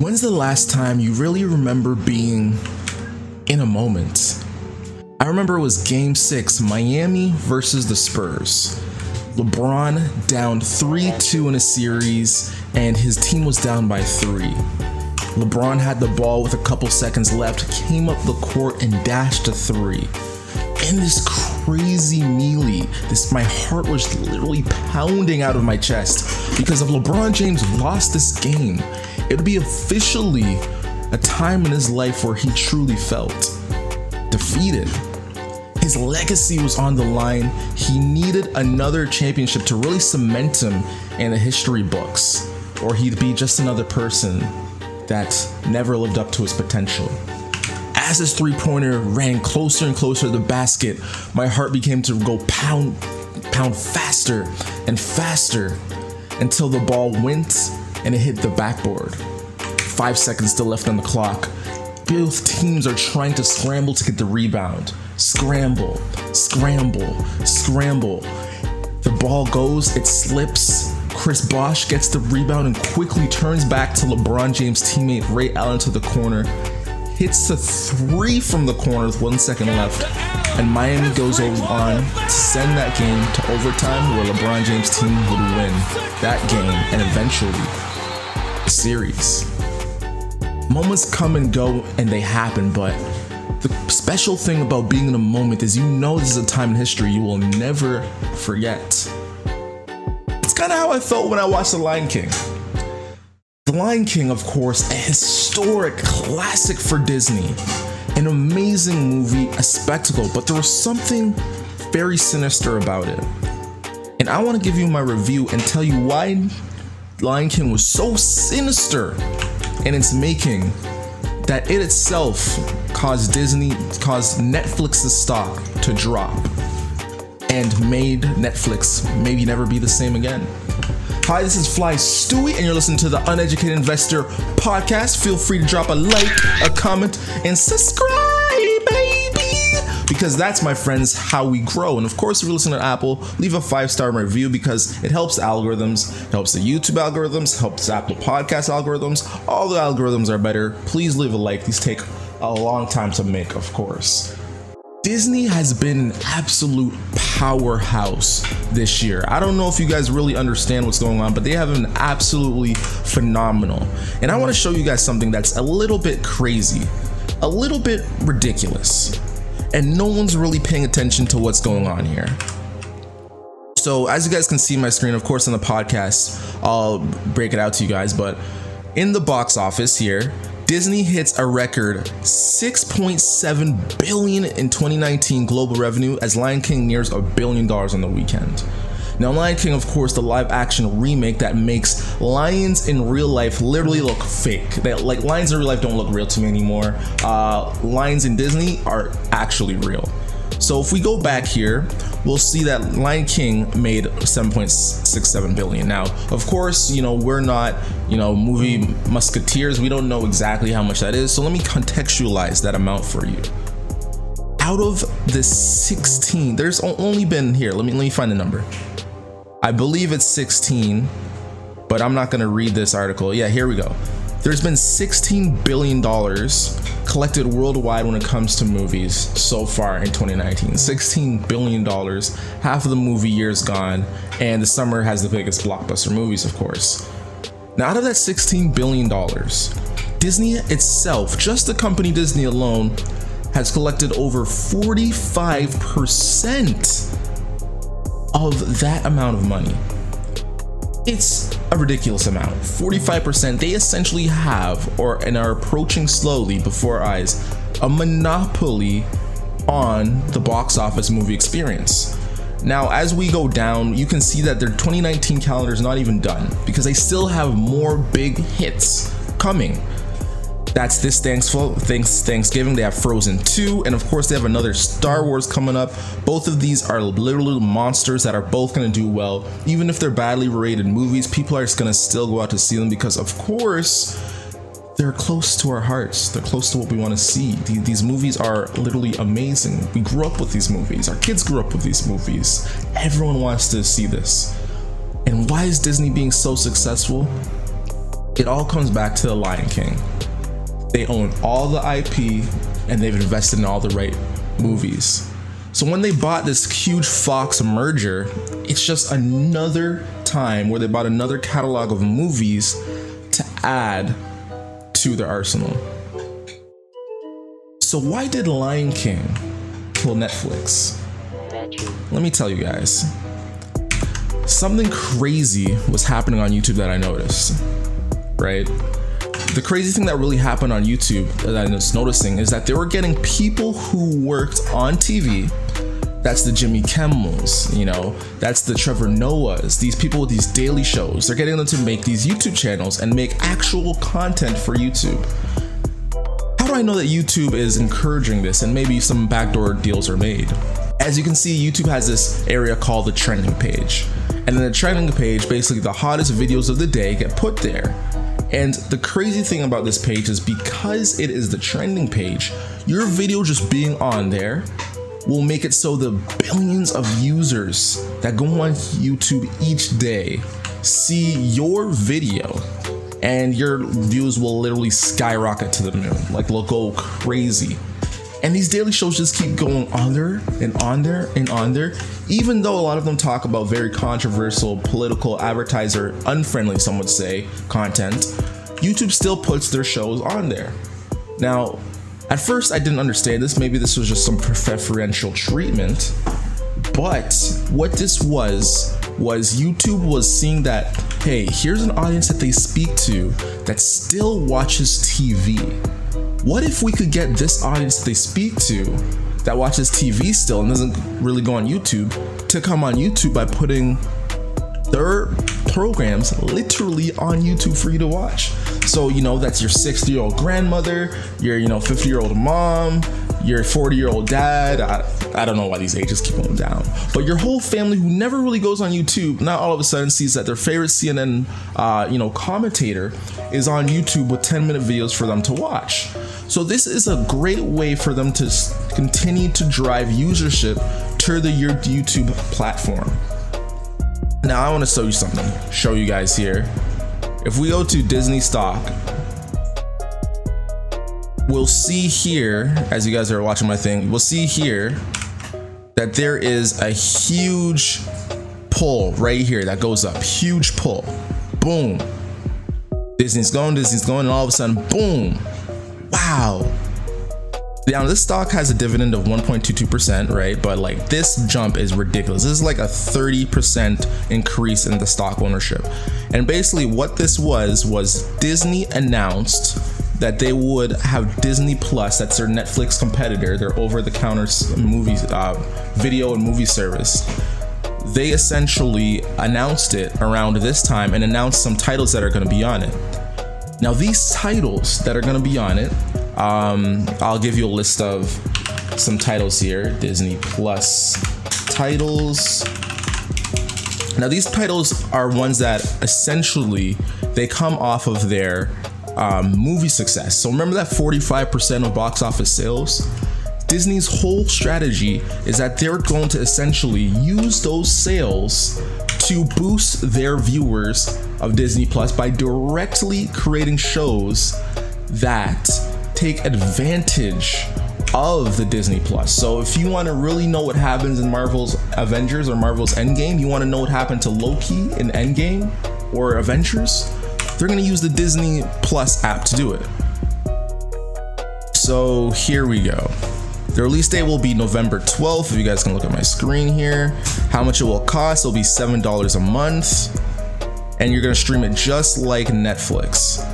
When's the last time you really remember being in a moment? I remember it was game six, Miami versus the Spurs. LeBron down 3 2 in a series, and his team was down by three. LeBron had the ball with a couple seconds left, came up the court and dashed a three. In this crazy melee, this my heart was literally pounding out of my chest because if LeBron James lost this game, it would be officially a time in his life where he truly felt defeated. His legacy was on the line. He needed another championship to really cement him in the history books, or he'd be just another person that never lived up to his potential. As his three pointer ran closer and closer to the basket, my heart began to go pound, pound faster and faster until the ball went and it hit the backboard. Five seconds still left on the clock. Both teams are trying to scramble to get the rebound. Scramble, scramble, scramble. The ball goes, it slips. Chris Bosh gets the rebound and quickly turns back to LeBron James' teammate Ray Allen to the corner. Hits a three from the corner with one second left. And Miami goes on to send that game to overtime where LeBron James' team would win that game and eventually the series. Moments come and go and they happen, but the special thing about being in a moment is you know this is a time in history you will never forget. It's kind of how I felt when I watched The Lion King. The Lion King, of course, a historic classic for Disney, an amazing movie, a spectacle, but there was something very sinister about it. And I want to give you my review and tell you why Lion King was so sinister in its making that it itself caused Disney, caused Netflix's stock to drop and made Netflix maybe never be the same again. Hi, this is Fly Stewie, and you're listening to the Uneducated Investor Podcast. Feel free to drop a like, a comment, and subscribe! Because that's, my friends, how we grow. And of course, if you're listening to Apple, leave a five star review because it helps algorithms, helps the YouTube algorithms, helps Apple Podcast algorithms. All the algorithms are better. Please leave a like. These take a long time to make, of course. Disney has been an absolute powerhouse this year. I don't know if you guys really understand what's going on, but they have been absolutely phenomenal. And I want to show you guys something that's a little bit crazy, a little bit ridiculous, and no one's really paying attention to what's going on here. So, as you guys can see my screen, of course, on the podcast, I'll break it out to you guys, but in the box office here, Disney hits a record 6.7 billion in 2019 global revenue as Lion King nears a billion dollars on the weekend. Now, Lion King, of course, the live action remake that makes lions in real life literally look fake. That like lions in real life don't look real to me anymore. Uh, lions in Disney are actually real. So if we go back here, we'll see that Lion King made 7.67 billion. Now, of course, you know, we're not, you know, movie musketeers. We don't know exactly how much that is. So let me contextualize that amount for you. Out of the 16, there's only been here. Let me let me find the number. I believe it's 16, but I'm not going to read this article. Yeah, here we go. There's been 16 billion dollars collected worldwide when it comes to movies so far in 2019. 16 billion dollars. Half of the movie year is gone, and the summer has the biggest blockbuster movies, of course. Now, out of that 16 billion dollars, Disney itself, just the company Disney alone, has collected over 45% of that amount of money. It's a ridiculous amount. 45%, they essentially have, or and are approaching slowly before eyes, a monopoly on the box office movie experience. Now, as we go down, you can see that their 2019 calendar is not even done because they still have more big hits coming. That's this thanks Thanksgiving. They have Frozen 2, and of course they have another Star Wars coming up. Both of these are literally monsters that are both gonna do well. Even if they're badly rated movies, people are just gonna still go out to see them because of course they're close to our hearts. They're close to what we want to see. These movies are literally amazing. We grew up with these movies. Our kids grew up with these movies. Everyone wants to see this. And why is Disney being so successful? it all comes back to the Lion King. They own all the IP and they've invested in all the right movies. So when they bought this huge Fox merger, it's just another time where they bought another catalog of movies to add to their arsenal. So why did Lion King pull Netflix? Let me tell you guys. Something crazy was happening on YouTube that I noticed. Right? The crazy thing that really happened on YouTube that I was noticing is that they were getting people who worked on TV. That's the Jimmy Kimmels, you know, that's the Trevor Noahs, these people with these daily shows. They're getting them to make these YouTube channels and make actual content for YouTube. How do I know that YouTube is encouraging this and maybe some backdoor deals are made? As you can see, YouTube has this area called the trending page. And in the trending page, basically the hottest videos of the day get put there. And the crazy thing about this page is because it is the trending page, your video just being on there will make it so the billions of users that go on YouTube each day see your video and your views will literally skyrocket to the moon. Like they'll go crazy. And these daily shows just keep going on there and on there and on there, even though a lot of them talk about very controversial, political, advertiser, unfriendly, some would say, content. YouTube still puts their shows on there. Now, at first I didn't understand this. Maybe this was just some preferential treatment. But what this was, was YouTube was seeing that, hey, here's an audience that they speak to that still watches TV what if we could get this audience they speak to that watches TV still and doesn't really go on YouTube to come on YouTube by putting their programs literally on YouTube for you to watch. So, you know, that's your 60 year old grandmother, your, you know, 50 year old mom, your 40 year old dad. I, I don't know why these ages keep going down, but your whole family who never really goes on YouTube now all of a sudden sees that their favorite CNN, uh, you know, commentator is on YouTube with 10 minute videos for them to watch. So this is a great way for them to continue to drive usership to the your YouTube platform. Now I want to show you something. Show you guys here. If we go to Disney stock, we'll see here, as you guys are watching my thing, we'll see here that there is a huge pull right here that goes up. Huge pull. Boom. Disney's going, Disney's going, and all of a sudden, boom. Wow. Now, this stock has a dividend of 1.22%, right? But like this jump is ridiculous. This is like a 30% increase in the stock ownership. And basically, what this was was Disney announced that they would have Disney Plus, that's their Netflix competitor, their over the counter movies, uh, video and movie service. They essentially announced it around this time and announced some titles that are going to be on it. Now, these titles that are going to be on it, um, I'll give you a list of some titles here Disney Plus titles. Now, these titles are ones that essentially they come off of their um, movie success. So remember that 45% of box office sales? Disney's whole strategy is that they're going to essentially use those sales to boost their viewers of Disney Plus by directly creating shows that take advantage of the Disney Plus. So if you want to really know what happens in Marvel's Avengers or Marvel's Endgame, you want to know what happened to Loki in Endgame or Avengers, they're going to use the Disney Plus app to do it. So here we go. The release date will be November 12th. If you guys can look at my screen here, how much it will cost, it'll be $7 a month. And you're gonna stream it just like Netflix.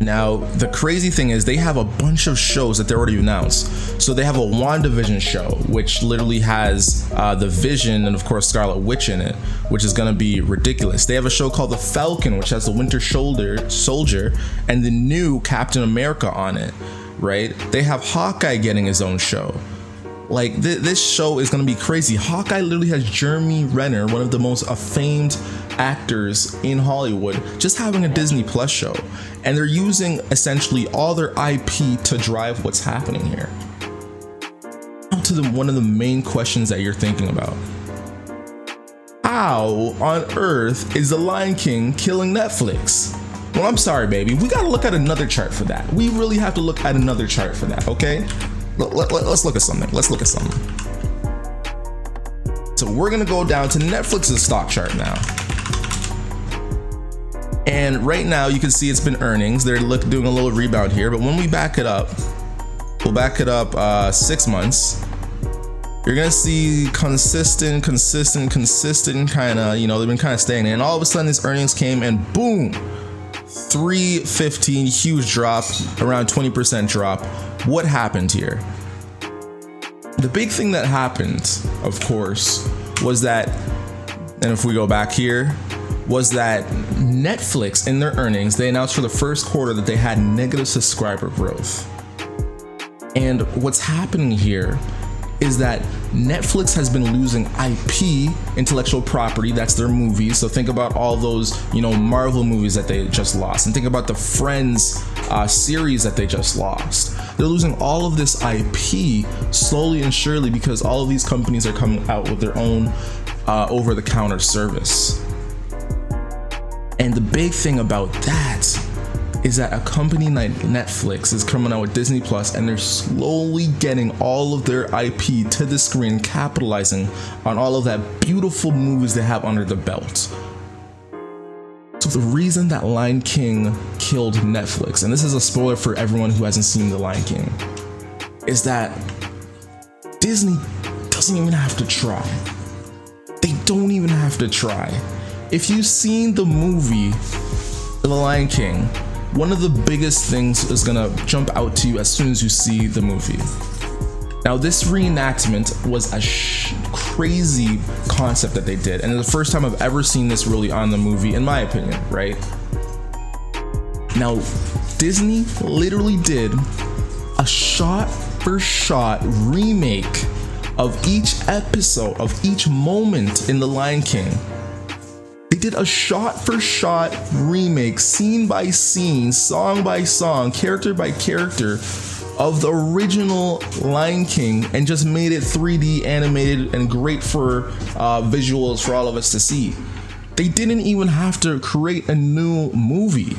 Now, the crazy thing is they have a bunch of shows that they already announced. So they have a WandaVision show, which literally has uh, the Vision and of course Scarlet Witch in it, which is gonna be ridiculous. They have a show called The Falcon, which has the Winter Shoulder Soldier and the new Captain America on it, right? They have Hawkeye getting his own show. Like th- this show is gonna be crazy. Hawkeye literally has Jeremy Renner, one of the most famed actors in Hollywood, just having a Disney Plus show, and they're using essentially all their IP to drive what's happening here. Now to the one of the main questions that you're thinking about. how on earth is The Lion King killing Netflix? Well, I'm sorry, baby. We gotta look at another chart for that. We really have to look at another chart for that, okay? Let, let, let's look at something. Let's look at something. So we're gonna go down to Netflix's stock chart now. And right now you can see it's been earnings. They're look, doing a little rebound here, but when we back it up, we'll back it up uh, six months you're gonna see consistent, consistent, consistent kind of, you know, they've been kind of staying. And all of a sudden, these earnings came and boom, 315, huge drop, around 20% drop. What happened here? The big thing that happened, of course, was that, and if we go back here, was that Netflix in their earnings, they announced for the first quarter that they had negative subscriber growth. And what's happening here is that Netflix has been losing IP, intellectual property, that's their movies. So think about all those, you know, Marvel movies that they just lost, and think about the Friends uh, series that they just lost. They're losing all of this IP slowly and surely because all of these companies are coming out with their own uh, over the counter service. And the big thing about that is that a company like Netflix is coming out with Disney Plus and they're slowly getting all of their IP to the screen, capitalizing on all of that beautiful movies they have under the belt. So the reason that Lion King killed Netflix, and this is a spoiler for everyone who hasn't seen The Lion King, is that Disney doesn't even have to try. They don't even have to try. If you've seen the movie The Lion King, one of the biggest things is gonna jump out to you as soon as you see the movie. Now, this reenactment was a sh- crazy concept that they did, and the first time I've ever seen this really on the movie, in my opinion, right? Now, Disney literally did a shot for shot remake of each episode, of each moment in The Lion King did a shot for shot remake, scene by scene, song by song, character by character of the original Lion King and just made it 3D animated and great for uh, visuals for all of us to see. They didn't even have to create a new movie.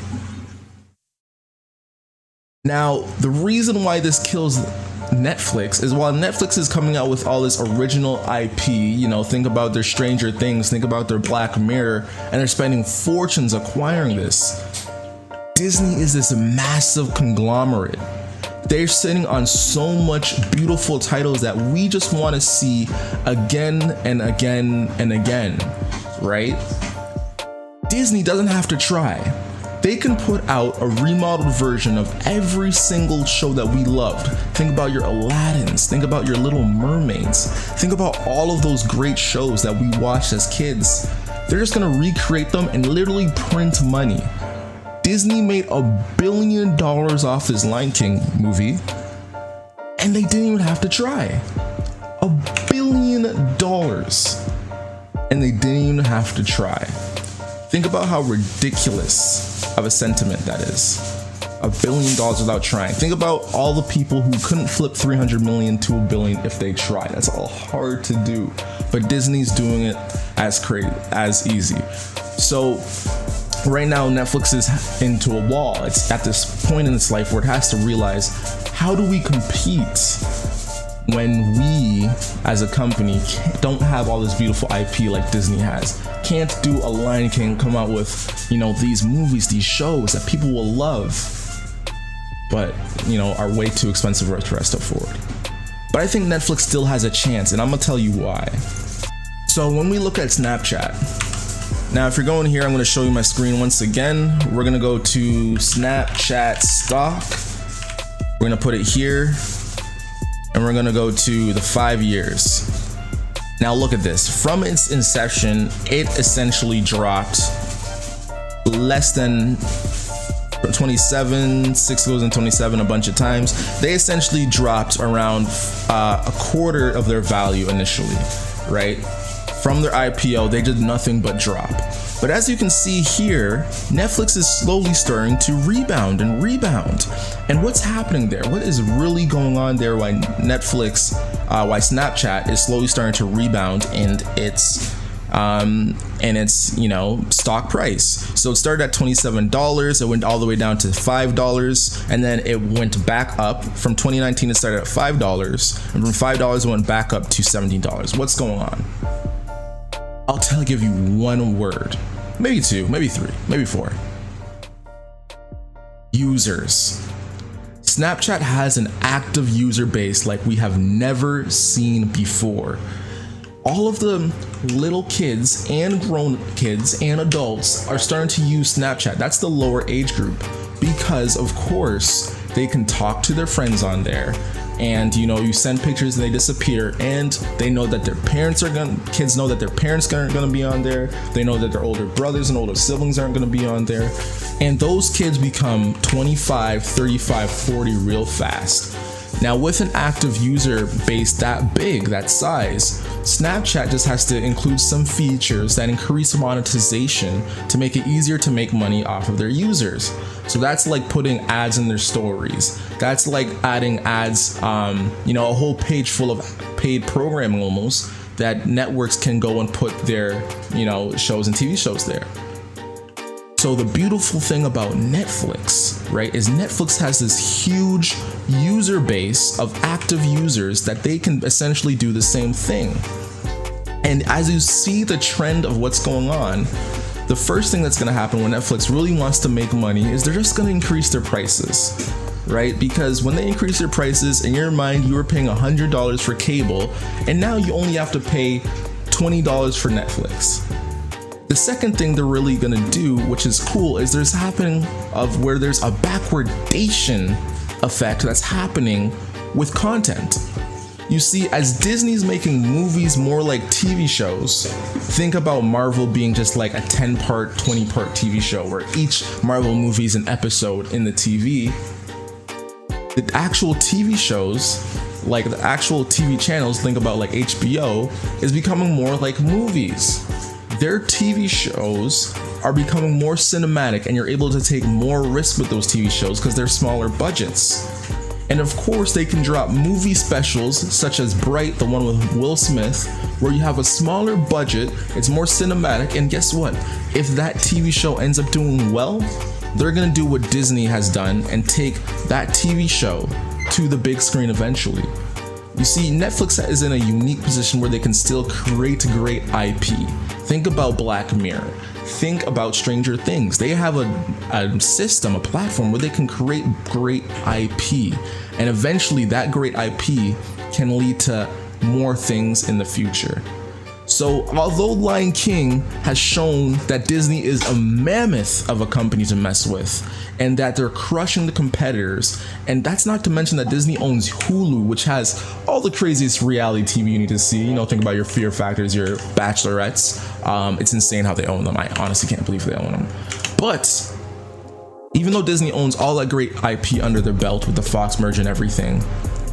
Now, the reason why this kills Netflix is while Netflix is coming out with all this original IP, you know, think about their Stranger Things, think about their Black Mirror, and they're spending fortunes acquiring this. Disney is this massive conglomerate. They're sitting on so much beautiful titles that we just want to see again and again and again, right? Disney doesn't have to try they can put out a remodeled version of every single show that we loved. Think about your Aladdins, think about your Little Mermaids, think about all of those great shows that we watched as kids. They're just gonna recreate them and literally print money. Disney made a billion dollars off this Lion King movie, and they didn't even have to try. A billion dollars, and they didn't even have to try. Think about how ridiculous of a sentiment that is. A billion dollars without trying. Think about all the people who couldn't flip 300 million to a billion if they tried. That's all hard to do. But Disney's doing it as crazy, as easy. So right now Netflix is into a wall. It's at this point in its life where it has to realize how do we compete when we as a company don't have all this beautiful IP like Disney has. Can't do a Lion King come out with, you know, these movies, these shows that people will love, but, you know, are way too expensive for us to afford. But I think Netflix still has a chance, and I'm gonna tell you why. So when we look at Snapchat, now if you're going here, I'm gonna show you my screen once again. We're gonna go to Snapchat stock. We're gonna put it here and we're gonna go to the five years. Now look at this. From its inception, it essentially dropped less than 27, six goes in 27 a bunch of times. They essentially dropped around uh, a quarter of their value initially, right? From their IPO, they did nothing but drop. But as you can see here, Netflix is slowly starting to rebound and rebound. And what's happening there? What is really going on there why Netflix, uh, why Snapchat is slowly starting to rebound in its um, and it's you know stock price. So it started at twenty seven dollars. It went all the way down to five dollars, and then it went back up. From 2019, it started at five dollars, and from five dollars, it went back up to seventeen dollars. What's going on? I'll tell give you one word, maybe two, maybe three, maybe four. Users. Snapchat has an active user base like we have never seen before all of the little kids and grown kids and adults are starting to use Snapchat. That's the lower age group because, of course, they can talk to their friends on there. And you know, you send pictures and they disappear, and they know that their parents are gonna, kids know that their parents aren't gonna be on there. They know that their older brothers and older siblings aren't gonna be on there. And those kids become 25, 35, 40 real fast. Now, with an active user base that big, that size, Snapchat just has to include some features that increase monetization to make it easier to make money off of their users. So that's like putting ads in their stories. That's like adding ads, um, you know, a whole page full of paid programming almost that networks can go and put their, you know, shows and TV shows there. So the beautiful thing about Netflix, right, is Netflix has this huge user base of active users that they can essentially do the same thing. And as you see the trend of what's going on, the first thing that's going to happen when Netflix really wants to make money is they're just going to increase their prices. Right? Because when they increase their prices, in your mind, you were paying $100 for cable, and now you only have to pay $20 for Netflix. The second thing they're really gonna do, which is cool, is there's happening of where there's a backwardation effect that's happening with content. You see, as Disney's making movies more like TV shows, think about Marvel being just like a 10 part, 20 part TV show where each Marvel movie is an episode in the TV. The actual TV shows, like the actual TV channels, think about like HBO, is becoming more like movies their TV shows are becoming more cinematic and you're able to take more risk with those TV shows because they're smaller budgets. And of course, they can drop movie specials such as Bright, the one with Will Smith, where you have a smaller budget, it's more cinematic, and guess what? If that TV show ends up doing well, they're gonna do what Disney has done and take that TV show to the big screen eventually. You see, Netflix is in a unique position where they can still create great IP. Think about Black Mirror. Think about Stranger Things. They have a, a system, a platform where they can create great IP. And eventually, that great IP can lead to more things in the future. So, although Lion King has shown that Disney is a mammoth of a company to mess with, and that they're crushing the competitors, and that's not to mention that Disney owns Hulu, which has all the craziest reality TV you need to see. You know, think about your Fear Factors, your Bachelorettes. Um, it's insane how they own them. I honestly can't believe they own them. But even though Disney owns all that great IP under their belt with the Fox merge and everything,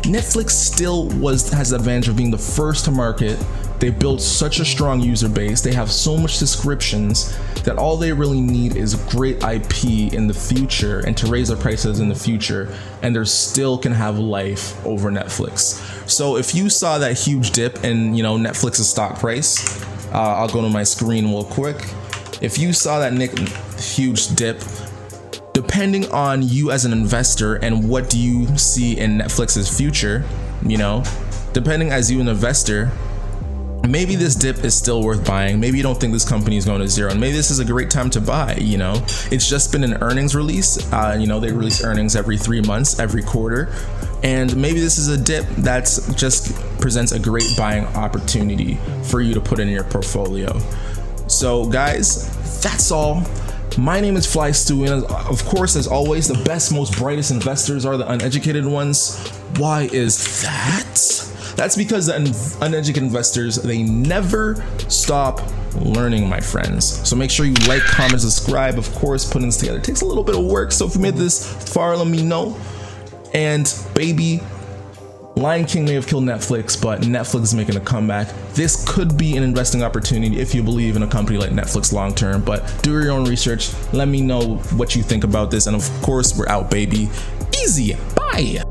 Netflix still was has the advantage of being the first to market they built such a strong user base, they have so much subscriptions that all they really need is great IP in the future and to raise their prices in the future, and they still can have life over Netflix. So if you saw that huge dip in you know Netflix's stock price, uh, I'll go to my screen real quick. If you saw that Nick huge dip, depending on you as an investor and what do you see in Netflix's future, you know, depending as you an investor, maybe this dip is still worth buying. Maybe you don't think this company is going to zero, and maybe this is a great time to buy. You know, it's just been an earnings release. Uh, you know, they release earnings every three months, every quarter, and maybe this is a dip that's just presents a great buying opportunity for you to put in your portfolio. So, guys, that's all. My name is Fly Stu, and uh, of course, as always, the best, most brightest investors are the uneducated ones. Why is that? That's because the uneducated investors, they never stop learning, my friends. So make sure you like, comment, subscribe. Of course, putting this together it takes a little bit of work. So if you made this far, let me know. And baby, Lion King may have killed Netflix, but Netflix is making a comeback. This could be an investing opportunity if you believe in a company like Netflix long term, but do your own research. Let me know what you think about this. And of course, we're out, baby. Easy. Bye.